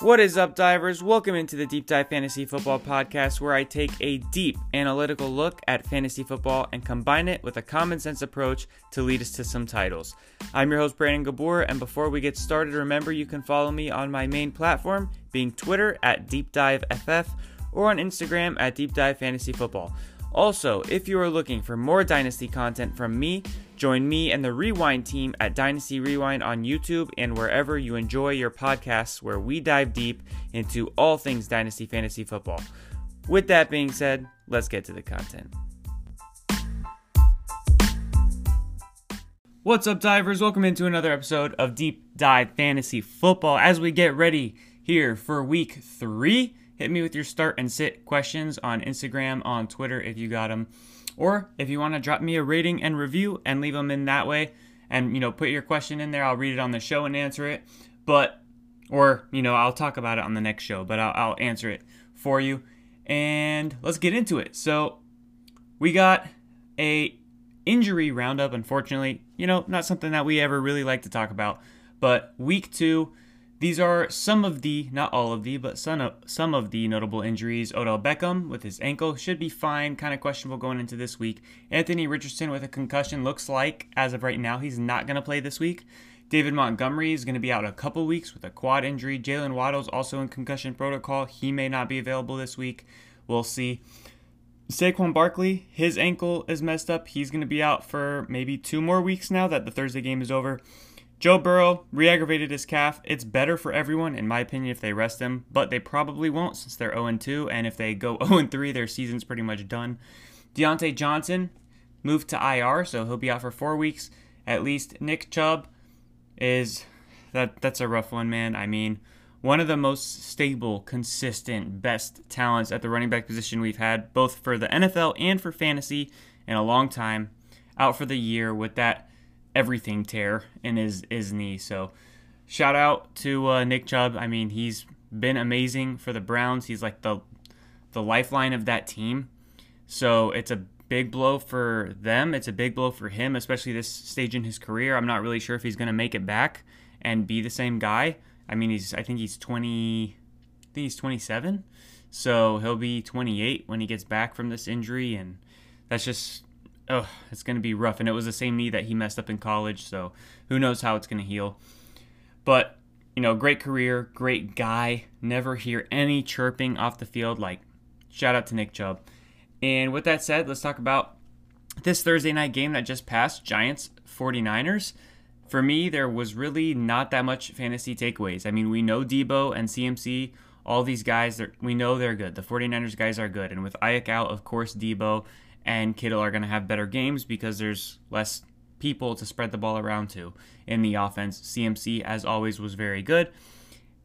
What is up, divers? Welcome into the Deep Dive Fantasy Football Podcast, where I take a deep analytical look at fantasy football and combine it with a common sense approach to lead us to some titles. I'm your host, Brandon Gabor, and before we get started, remember you can follow me on my main platform, being Twitter at Deep Dive FF, or on Instagram at Deep Dive Fantasy Football. Also, if you are looking for more Dynasty content from me, join me and the Rewind team at Dynasty Rewind on YouTube and wherever you enjoy your podcasts, where we dive deep into all things Dynasty Fantasy Football. With that being said, let's get to the content. What's up, divers? Welcome into another episode of Deep Dive Fantasy Football as we get ready here for week three hit me with your start and sit questions on Instagram, on Twitter if you got them. Or if you want to drop me a rating and review and leave them in that way and, you know, put your question in there, I'll read it on the show and answer it. But, or, you know, I'll talk about it on the next show, but I'll, I'll answer it for you. And let's get into it. So, we got a injury roundup, unfortunately. You know, not something that we ever really like to talk about. But week two, these are some of the, not all of the, but some of, some of the notable injuries. Odell Beckham with his ankle should be fine, kind of questionable going into this week. Anthony Richardson with a concussion looks like, as of right now, he's not going to play this week. David Montgomery is going to be out a couple weeks with a quad injury. Jaylen Waddle's also in concussion protocol. He may not be available this week. We'll see. Saquon Barkley, his ankle is messed up. He's going to be out for maybe two more weeks now that the Thursday game is over. Joe Burrow re aggravated his calf. It's better for everyone, in my opinion, if they rest him, but they probably won't since they're 0 2. And if they go 0 3, their season's pretty much done. Diontae Johnson moved to IR, so he'll be out for four weeks at least. Nick Chubb is that that's a rough one, man. I mean, one of the most stable, consistent, best talents at the running back position we've had, both for the NFL and for fantasy, in a long time. Out for the year with that everything tear in his his knee. So shout out to uh, Nick Chubb. I mean, he's been amazing for the Browns. He's like the the lifeline of that team. So it's a big blow for them. It's a big blow for him, especially this stage in his career. I'm not really sure if he's going to make it back and be the same guy. I mean, he's I think he's 20 I think he's 27. So he'll be 28 when he gets back from this injury and that's just oh, it's going to be rough. And it was the same knee that he messed up in college, so who knows how it's going to heal. But, you know, great career, great guy. Never hear any chirping off the field. Like, shout out to Nick Chubb. And with that said, let's talk about this Thursday night game that just passed Giants 49ers. For me, there was really not that much fantasy takeaways. I mean, we know Deebo and CMC, all these guys, we know they're good. The 49ers guys are good. And with Aiyuk out, of course, Deebo and Kittle are going to have better games because there's less people to spread the ball around to in the offense. CMC, as always, was very good.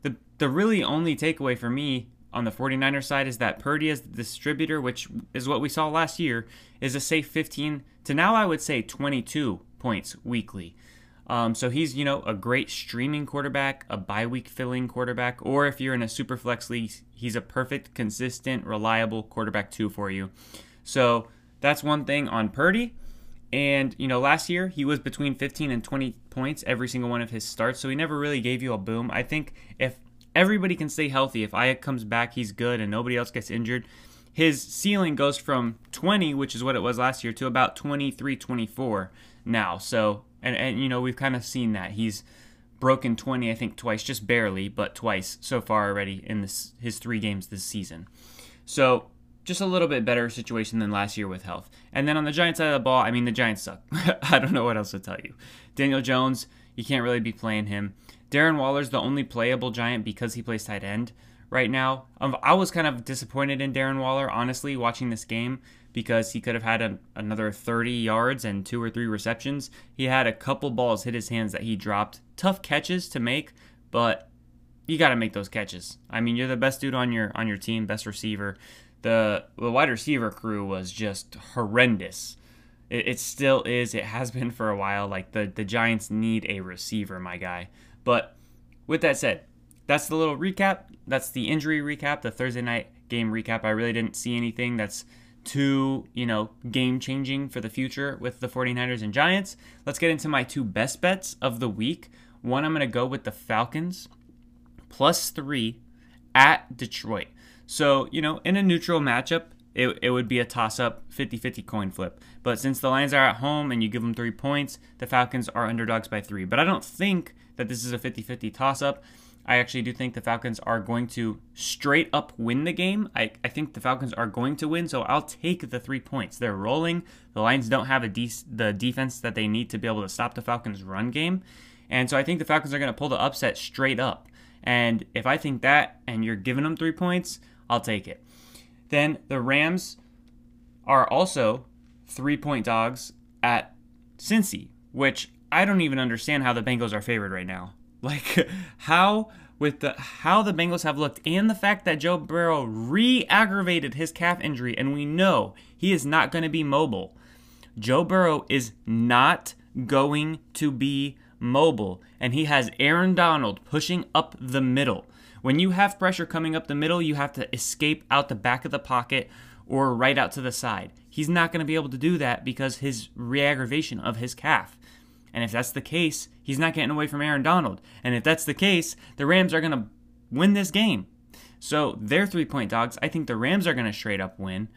The, the really only takeaway for me on the 49er side is that Purdy as the distributor, which is what we saw last year, is a safe 15 to now I would say 22 points weekly. Um, so he's, you know, a great streaming quarterback, a bye week filling quarterback, or if you're in a super flex league, he's a perfect, consistent, reliable quarterback two for you. So that's one thing on Purdy. And, you know, last year he was between 15 and 20 points every single one of his starts, so he never really gave you a boom. I think if everybody can stay healthy, if Aiyuk comes back, he's good, and nobody else gets injured, his ceiling goes from 20, which is what it was last year, to about 23, 24 now. So, and, and you know, we've kind of seen that. He's broken 20, I think, twice, just barely, but twice so far already in this, his three games this season. So, just a little bit better situation than last year with health. And then on the Giants side of the ball, I mean, the Giants suck. I don't know what else to tell you. Daniel Jones, you can't really be playing him. Darren Waller's the only playable Giant because he plays tight end right now. Um, I was kind of disappointed in Darren Waller, honestly, watching this game because he could have had a, another 30 yards and two or three receptions. He had a couple balls hit his hands that he dropped. Tough catches to make, but you got to make those catches. I mean, you're the best dude on your on your team, best receiver the the wide receiver crew was just horrendous. It, it, still is. It has been for a while. Like the the Giants need a receiver, my guy. But with that said, that's the little recap. That's the injury recap, the Thursday night game recap. I really didn't see anything that's too, you know, game changing for the future with the 49ers and Giants. Let's get into my two best bets of the week. One, I'm going to go with the Falcons plus three at Detroit. So, you know, in a neutral matchup, it, it would be a toss up 50 50 coin flip. But since the Lions are at home and you give them three points, the Falcons are underdogs by three. But I don't think that this is a 50 50 toss up. I actually do think the Falcons are going to straight up win the game. I, I think the Falcons are going to win, so I'll take the three points. They're rolling. The Lions don't have a de- the defense that they need to be able to stop the Falcons' run game. And so I think the Falcons are going to pull the upset straight up. And if I think that and you're giving them three points, I'll take it. Then the Rams are also three point dogs at Cincy, which I don't even understand how the Bengals are favored right now. Like how with the how the Bengals have looked and the fact that Joe Burrow re-aggravated his calf injury and we know he is not going to be mobile. Joe Burrow is not going to be mobile and he has Aaron Donald pushing up the middle. When you have pressure coming up the middle, you have to escape out the back of the pocket or right out to the side. He's not going to be able to do that because his re-aggravation of his calf. And if that's the case, he's not getting away from Aaron Donald. And if that's the case, the Rams are going to win this game. So they're three point dogs. I think the Rams are going to straight up win,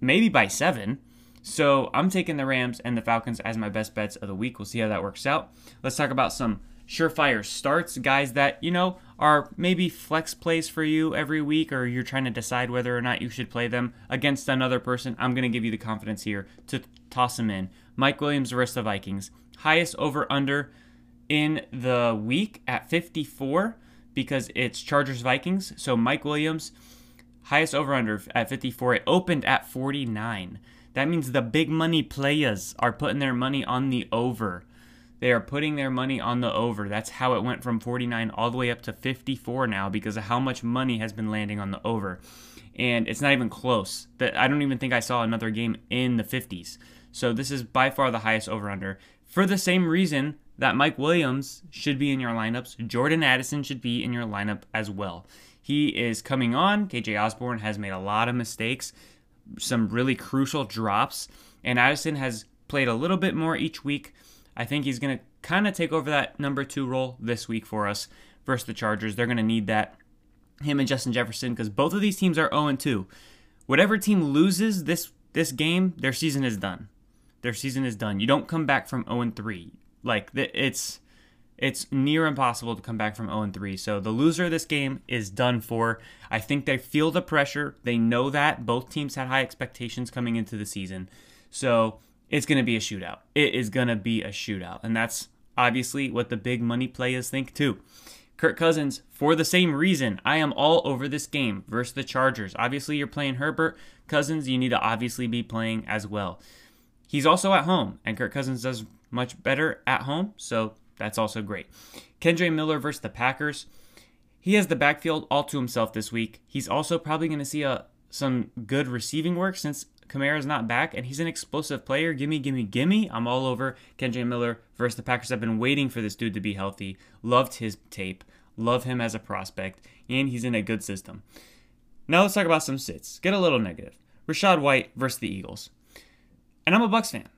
maybe by seven. So I'm taking the Rams and the Falcons as my best bets of the week. We'll see how that works out. Let's talk about some surefire starts, guys that, you know, are maybe flex plays for you every week or you're trying to decide whether or not you should play them against another person. I'm going to give you the confidence here to toss them in. Mike Williams versus the Vikings highest over under in the week at 54 because it's Chargers Vikings. So Mike Williams, highest over under at 54. It opened at 49. That means the big money players are putting their money on the over. They are putting their money on the over. That's how it went from 49 all the way up to 54 now because of how much money has been landing on the over. And it's not even close. That I don't even think I saw another game in the 50s. So this is by far the highest over under for the same reason that Mike Williams should be in your lineups. Jordan Addison should be in your lineup as well. He is coming on. KJ Osborne has made a lot of mistakes, some really crucial drops, and Addison has played a little bit more each week. I think he's going to kind of take over that number two role this week for us versus the Chargers. They're going to need that. Him and Justin Jefferson, because both of these teams are 0 2. Whatever team loses this this game, their season is done their season is done. You don't come back from 0 3. Like it's it's near impossible to come back from 0 3. So the loser of this game is done for. I think they feel the pressure. They know that both teams had high expectations coming into the season. So it's going to be a shootout. It is going to be a shootout. And that's obviously what the big money players think too. Kirk Cousins, for the same reason, I am all over this game versus the Chargers. Obviously, you're playing Herbert. Cousins, you need to obviously be playing as well. He's also at home, and Kirk Cousins does much better at home, so that's also great. Kendre Miller versus the Packers. He has the backfield all to himself this week. He's also probably going to see a some good receiving work since Kamara's not back, and he's an explosive player. Gimme, gimme, gimme. I'm all over Kendre Miller versus the Packers. I've been waiting for this dude to be healthy. Loved his tape. Love him as a prospect, and he's in a good system. Now let's talk about some sits. Get a little negative. Rachaad White versus the Eagles. And I'm a Bucks fan.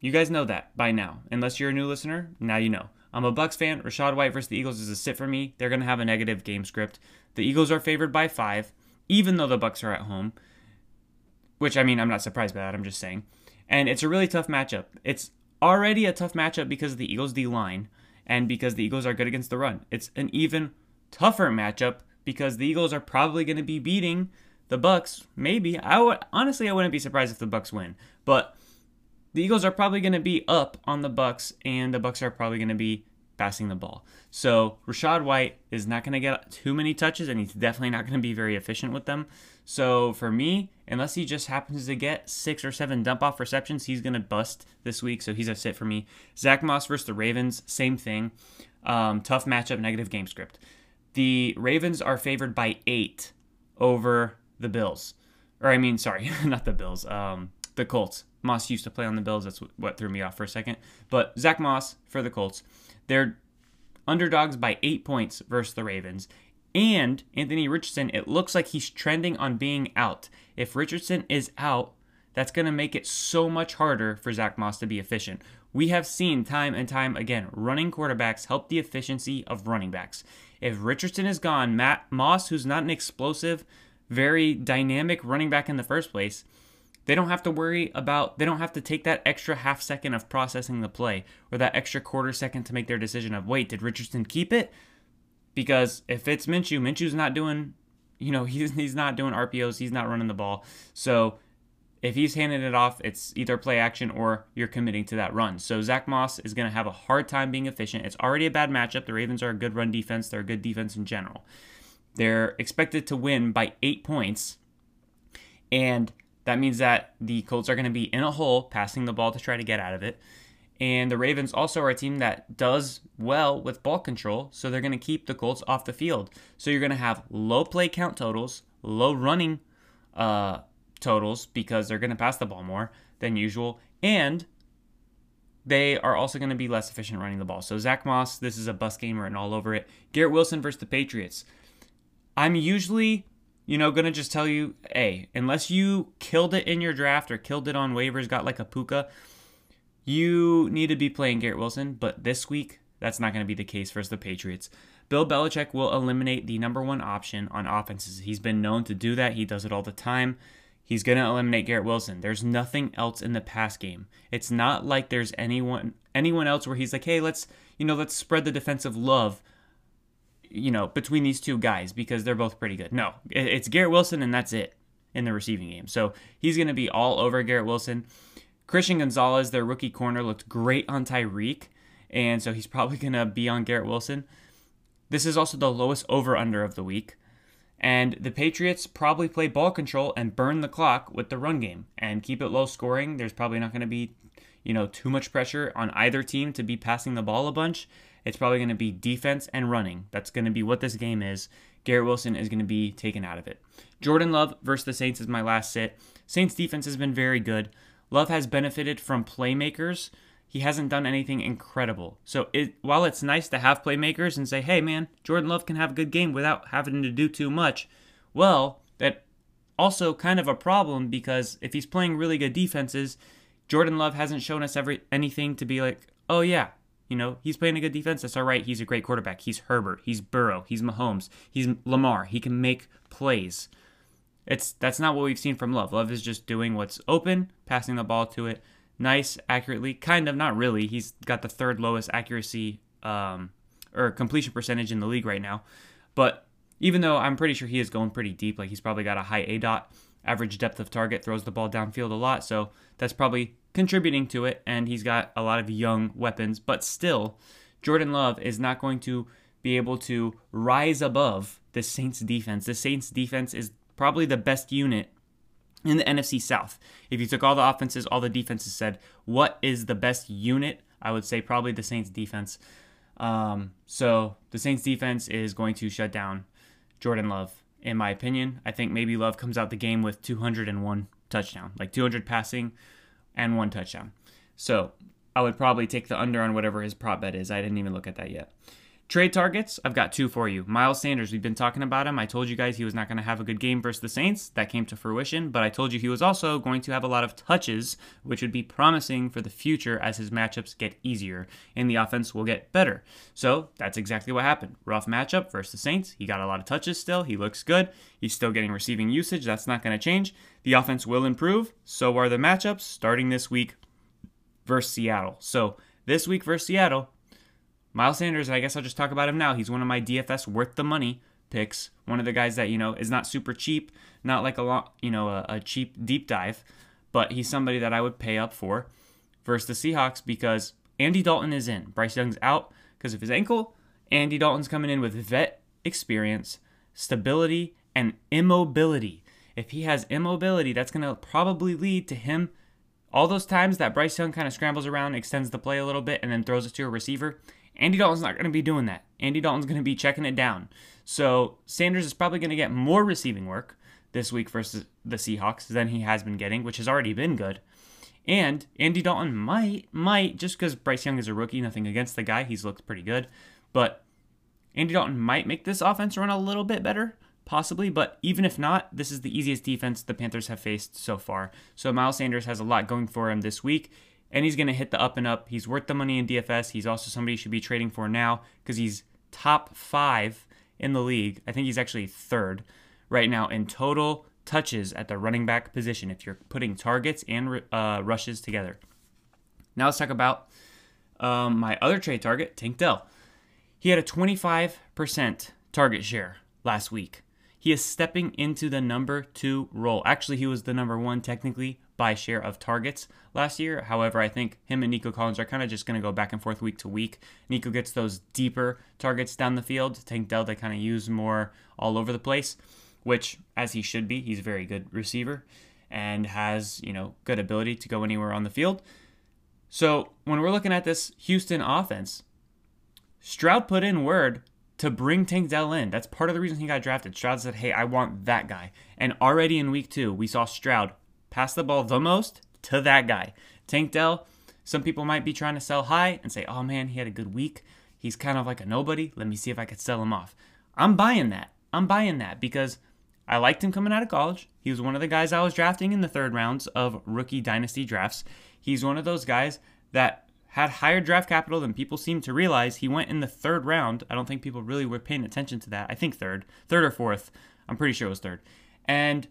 You guys know that by now. Unless you're a new listener, now you know. I'm a Bucks fan. Rachaad White versus the Eagles is a sit for me. They're going to have a negative game script. The Eagles are favored by five, even though the Bucks are at home. Which I mean, I'm not surprised by that. I'm just saying. And it's a really tough matchup. It's already a tough matchup because of the Eagles D line and because the Eagles are good against the run. It's an even tougher matchup because the Eagles are probably going to be beating the Bucks. Maybe I would honestly I wouldn't be surprised if the Bucks win, but the Eagles are probably going to be up on the Bucks, and the Bucks are probably going to be passing the ball. So Rachaad White is not going to get too many touches, and he's definitely not going to be very efficient with them. So for me, unless he just happens to get six or seven dump off receptions, he's going to bust this week. So he's a sit for me. Zach Moss versus the Ravens, same thing. Um, tough matchup, negative game script. The Ravens are favored by eight over the Bills. Or I mean, sorry, not the Bills. Um, the Colts. Moss used to play on the Bills. That's what threw me off for a second. But Zach Moss for the Colts. They're underdogs by eight points versus the Ravens. And Anthony Richardson, it looks like he's trending on being out. If Richardson is out, that's going to make it so much harder for Zach Moss to be efficient. We have seen time and time again running quarterbacks help the efficiency of running backs. If Richardson is gone, Matt Moss, who's not an explosive, very dynamic running back in the first place, they don't have to worry about, they don't have to take that extra half second of processing the play or that extra quarter second to make their decision of, wait, did Richardson keep it? Because if it's Minshew, Minshew's not doing, you know, he's, he's not doing RPOs, he's not running the ball. So if he's handing it off, it's either play action or you're committing to that run. So Zach Moss is going to have a hard time being efficient. It's already a bad matchup. The Ravens are a good run defense, they're a good defense in general. They're expected to win by eight points. And that means that the Colts are going to be in a hole, passing the ball to try to get out of it. And the Ravens also are a team that does well with ball control, so they're going to keep the Colts off the field. So you're going to have low play count totals, low running uh, totals because they're going to pass the ball more than usual, and they are also going to be less efficient running the ball. So Zach Moss, this is a bus game written all over it. Garrett Wilson versus the Patriots. I'm usually, you know, to just tell you, hey, unless you killed it in your draft or killed it on waivers, got like a puka, you need to be playing Garrett Wilson. But this week, that's not to be the case versus the Patriots. Bill Belichick will eliminate the number one option on offenses. He's been known to do that. He does it all the time. He's going to eliminate Garrett Wilson. There's nothing else in the pass game. It's not like there's anyone anyone else where he's like, "Hey, let's, you know, let's spread the defensive love, you know, between these two guys because they're both pretty good." No. It's Garrett Wilson and that's it in the receiving game. So, he's going to be all over Garrett Wilson. Christian Gonzalez, their rookie corner, looked great on Tyreek, and so he's probably going to be on Garrett Wilson. This is also the lowest over under of the week. And the Patriots probably play ball control and burn the clock with the run game and keep it low scoring. There's probably not going to be, you know, too much pressure on either team to be passing the ball a bunch. It's probably going to be defense and running. That's going to be what this game is. Garrett Wilson is going to be taken out of it. Jordan Love versus the Saints is my last sit. Saints defense has been very good. Love has benefited from playmakers he hasn't done anything incredible. So it, while it's nice to have playmakers and say, hey man, Jordan Love can have a good game without having to do too much, well, that also kind of a problem because if he's playing really good defenses, Jordan Love hasn't shown us every anything to be like, oh yeah, you know, he's playing a good defense. That's all right. He's a great quarterback. He's Herbert. He's Burrow. He's Mahomes. He's Lamar. He can make plays. It's that's not what we've seen from Love. Love is just doing what's open, passing the ball to it, nice accurately. Kind of, not really. He's got the third lowest accuracy um, or completion percentage in the league right now. But even though I'm pretty sure he is going pretty deep, like he's probably got a high A dot, average depth of target, throws the ball downfield a lot. So that's probably contributing to it. And he's got a lot of young weapons. But still, Jordan Love is not going to be able to rise above the Saints defense. The Saints defense is probably the best unit in the NFC South. If you took all the offenses, all the defenses said, what is the best unit? I would say probably the Saints defense. Um, so the Saints defense is going to shut down Jordan Love, in my opinion. I think maybe Love comes out the game with 201 touchdown, like 200 passing and one touchdown. So I would probably take the under on whatever his prop bet is. I didn't even look at that yet. Trade targets, I've got two for you. Miles Sanders, we've been talking about him. I told you guys he was not going to have a good game versus the Saints. That came to fruition, but I told you he was also going to have a lot of touches, which would be promising for the future as his matchups get easier and the offense will get better. So that's exactly what happened. Rough matchup versus the Saints. He got a lot of touches still. He looks good. He's still getting receiving usage. That's not going to change. The offense will improve. So are the matchups starting this week versus Seattle. So this week versus Seattle, Miles Sanders, I guess I'll just talk about him now. He's one of my DFS worth the money picks. One of the guys that, you know, is not super cheap, not like a lot, you know, a, a cheap deep dive, but he's somebody that I would pay up for versus the Seahawks because Andy Dalton is in. Bryce Young's out because of his ankle. Andy Dalton's coming in with vet experience, stability, and immobility. If he has immobility, that's going to probably lead to him all those times that Bryce Young kind of scrambles around, extends the play a little bit, and then throws it to a receiver. Andy Dalton's not going to be doing that. Andy Dalton's going to be checking it down. So Sanders is probably going to get more receiving work this week versus the Seahawks than he has been getting, which has already been good. And Andy Dalton might, might, just because Bryce Young is a rookie, nothing against the guy, he's looked pretty good. But Andy Dalton might make this offense run a little bit better possibly, but even if not, this is the easiest defense the Panthers have faced so far. So Miles Sanders has a lot going for him this week, and he's going to hit the up and up. He's worth the money in DFS. He's also somebody you should be trading for now because he's top five in the league. I think he's actually third right now in total touches at the running back position if you're putting targets and uh, rushes together. Now let's talk about um, my other trade target, Tank Dell. He had a 25% target share last week. He is stepping into the number two role. Actually, he was the number one technically by share of targets last year. However, I think him and Nico Collins are kind of just going to go back and forth week to week. Nico gets those deeper targets down the field. Tank Dell, they kind of use more all over the place, which, as he should be, he's a very good receiver and has, you know, good ability to go anywhere on the field. So when we're looking at this Houston offense, Stroud put in word to bring Tank Dell in. That's part of the reason he got drafted. Stroud said, hey, I want that guy. And already in week two, we saw Stroud pass the ball the most to that guy. Tank Dell, some people might be trying to sell high and say, oh man, he had a good week. He's kind of like a nobody. Let me see if I could sell him off. I'm buying that. I'm buying that because I liked him coming out of college. He was one of the guys I was drafting in the third rounds of rookie dynasty drafts. He's one of those guys that had higher draft capital than people seem to realize. He went in the third round. I don't think people really were paying attention to that. I think third, third or fourth. I'm pretty sure it was third. And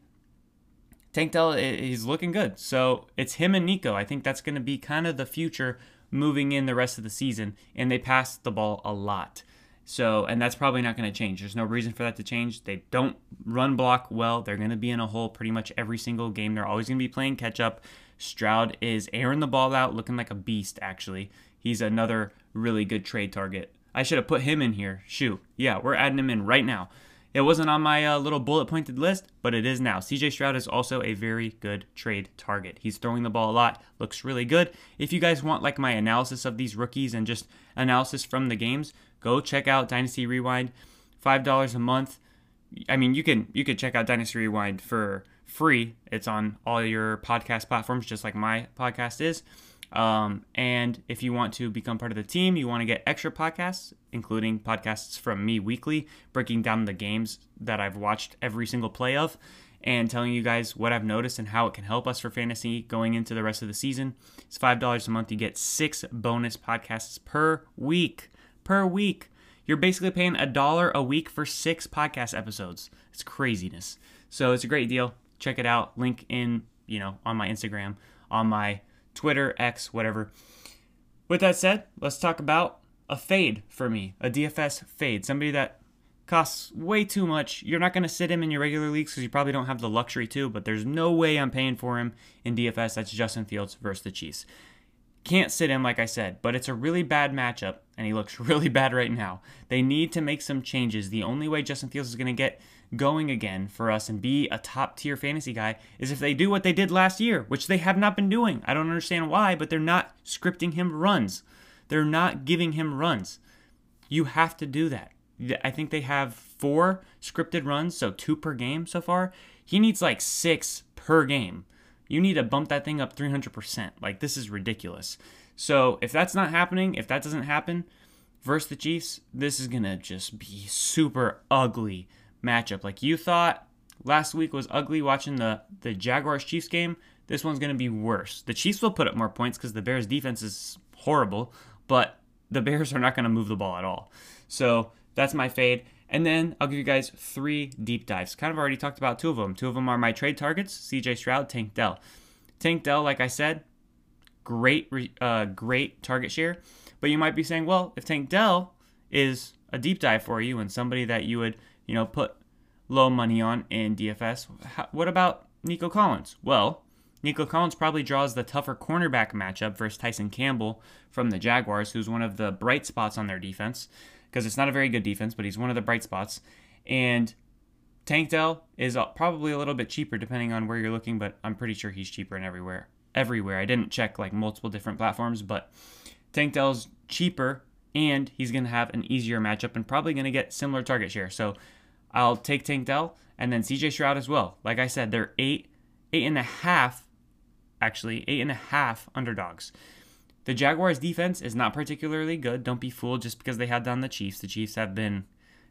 Tank Dell is looking good. So it's him and Nico. I think that's going to be kind of the future moving in the rest of the season. And they pass the ball a lot. So, and that's probably not going to change. There's no reason for that to change. They don't run block well. They're going to be in a hole pretty much every single game. They're always going to be playing catch up. Stroud is airing the ball out, looking like a beast, actually. He's another really good trade target. I should have put him in here. Shoot. Yeah, we're adding him in right now. It wasn't on my uh, little bullet pointed list, but it is now. CJ Stroud is also a very good trade target. He's throwing the ball a lot, looks really good. If you guys want like my analysis of these rookies and just analysis from the games, go check out Dynasty Rewind. $5 a month. I mean, you can you could check out Dynasty Rewind for free. It's on all your podcast platforms, just like my podcast is. Um, and if you want to become part of the team, you want to get extra podcasts, including podcasts from me weekly, breaking down the games that I've watched every single play of and telling you guys what I've noticed and how it can help us for fantasy going into the rest of the season. It's $5 a month. You get six bonus podcasts per week. Per week. You're basically paying a dollar a week for six podcast episodes. It's craziness. So it's a great deal check it out. Link in, you know, on my Instagram, on my Twitter, X, whatever. With that said, let's talk about a fade for me, a DFS fade. Somebody that costs way too much. You're not going to sit him in your regular leagues because you probably don't have the luxury to, but there's no way I'm paying for him in DFS. That's Justin Fields versus the Chiefs. Can't sit him, like I said, but it's a really bad matchup, and he looks really bad right now. They need to make some changes. The only way Justin Fields is going to get going again for us and be a top tier fantasy guy is if they do what they did last year, which they have not been doing. I don't understand why, but they're not scripting him runs. They're not giving him runs. You have to do that. I think they have four scripted runs, so two per game so far. He needs like six per game. You need to bump that thing up 300%. Like, this is ridiculous. So, if that's not happening, if that doesn't happen versus the Chiefs, this is going to just be super ugly matchup. Like you thought last week was ugly watching the, the Jaguars Chiefs game, this one's going to be worse. The Chiefs will put up more points because the Bears' defense is horrible, but the Bears are not going to move the ball at all. So that's my fade. And then I'll give you guys three deep dives. Kind of already talked about two of them. Two of them are my trade targets CJ Stroud, Tank Dell. Tank Dell, like I said, great, uh, great target share. But you might be saying, well, if Tank Dell is a deep dive for you and somebody that you would you know, put low money on in DFS. What about Nico Collins? Well, Nico Collins probably draws the tougher cornerback matchup versus Tyson Campbell from the Jaguars, who's one of the bright spots on their defense, because it's not a very good defense, but he's one of the bright spots. And Tank Dell is uh, probably a little bit cheaper depending on where you're looking, but I'm pretty sure he's cheaper in everywhere. Everywhere. I didn't check like multiple different platforms, but Tank Dell's cheaper and he's going to have an easier matchup and probably going to get similar target share. So I'll take Tank Dell and then CJ Stroud as well. Like I said, they're eight, eight and a half, actually, eight and a half underdogs. The Jaguars defense is not particularly good. Don't be fooled just because they had down the Chiefs. The Chiefs have been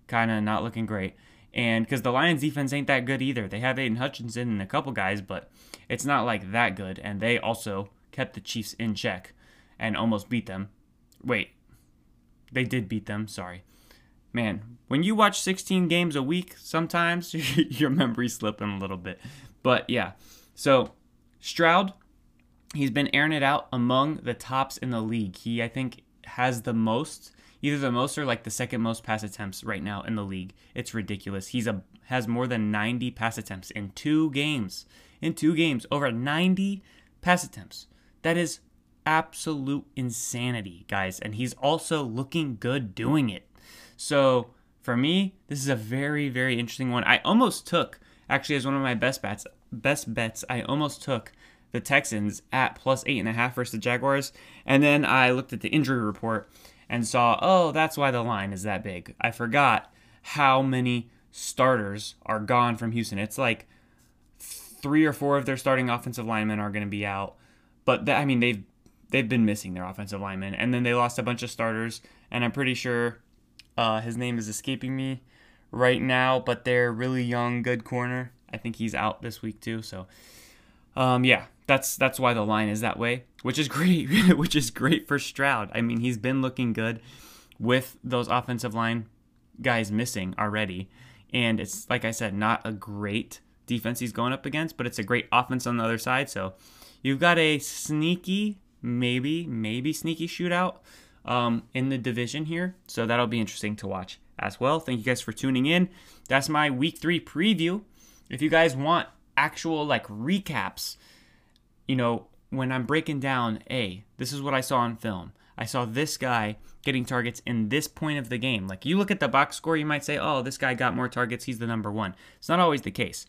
kind of not looking great. And because the Lions defense ain't that good either. They have Aidan Hutchinson and a couple guys, but it's not like that good. And they also kept the Chiefs in check and almost beat them. Wait, they did beat them. Sorry. Man, when you watch 16 games a week, sometimes your memory's slipping a little bit. But yeah, so Stroud, he's been airing it out among the tops in the league. He, I think, has the most either the most or like the second most pass attempts right now in the league. It's ridiculous. He's a has more than 90 pass attempts in two games. In two games, over 90 pass attempts. That is absolute insanity, guys. And he's also looking good doing it. So for me, this is a very, very interesting one. I almost took, actually, as one of my best bets, best bets, I almost took the Texans at plus eight and a half versus the Jaguars. And then I looked at the injury report and saw, oh, that's why the line is that big. I forgot how many starters are gone from Houston. It's like three or four of their starting offensive linemen are going to be out. But that, I mean, they've they've been missing their offensive linemen, and then they lost a bunch of starters. And I'm pretty sure uh, his name is escaping me right now, but they're really young, good corner. I think he's out this week too. So, um, yeah, that's that's why the line is that way, which is great, which is great for Stroud. I mean, he's been looking good with those offensive line guys missing already, and it's like I said, not a great defense he's going up against, but it's a great offense on the other side. So you've got a sneaky, maybe maybe sneaky shootout um, in the division here. So that'll be interesting to watch as well. Thank you guys for tuning in. That's my week three preview. If you guys want actual like recaps you know, when I'm breaking down, A, this is what I saw on film. I saw this guy getting targets in this point of the game. Like you look at the box score, you might say, oh, this guy got more targets. He's the number one. It's not always the case.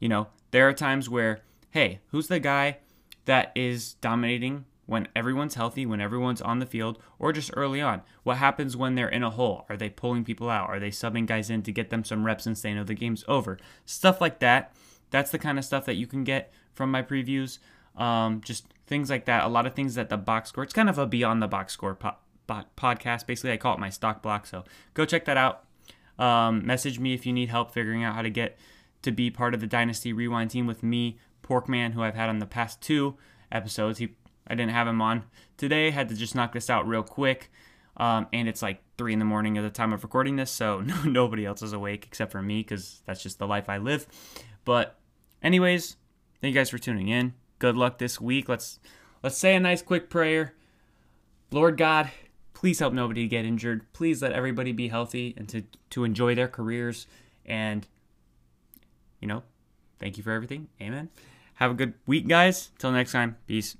You know, there are times where, hey, who's the guy that is dominating when everyone's healthy, when everyone's on the field, or just early on? What happens when they're in a hole? Are they pulling people out? Are they subbing guys in to get them some reps and they oh, know the game's over? Stuff like that. That's the kind of stuff that you can get from my previews. Um, just things like that. A lot of things that the box score. It's kind of a beyond the box score po- po- podcast. Basically, I call it my stock block. So go check that out. Um, message me if you need help figuring out how to get to be part of the Dynasty Rewind team with me, Porkman, who I've had on the past two episodes. He I didn't have him on today. Had to just knock this out real quick. Um, and it's like three in the morning at the time of recording this, so nobody else is awake except for me because that's just the life I live. But, anyways, thank you guys for tuning in good luck this week. Let's let's say a nice quick prayer. Lord God, please help nobody get injured. Please let everybody be healthy and to, to enjoy their careers. And, you know, thank you for everything. Amen. Have a good week, guys. Till next time. Peace.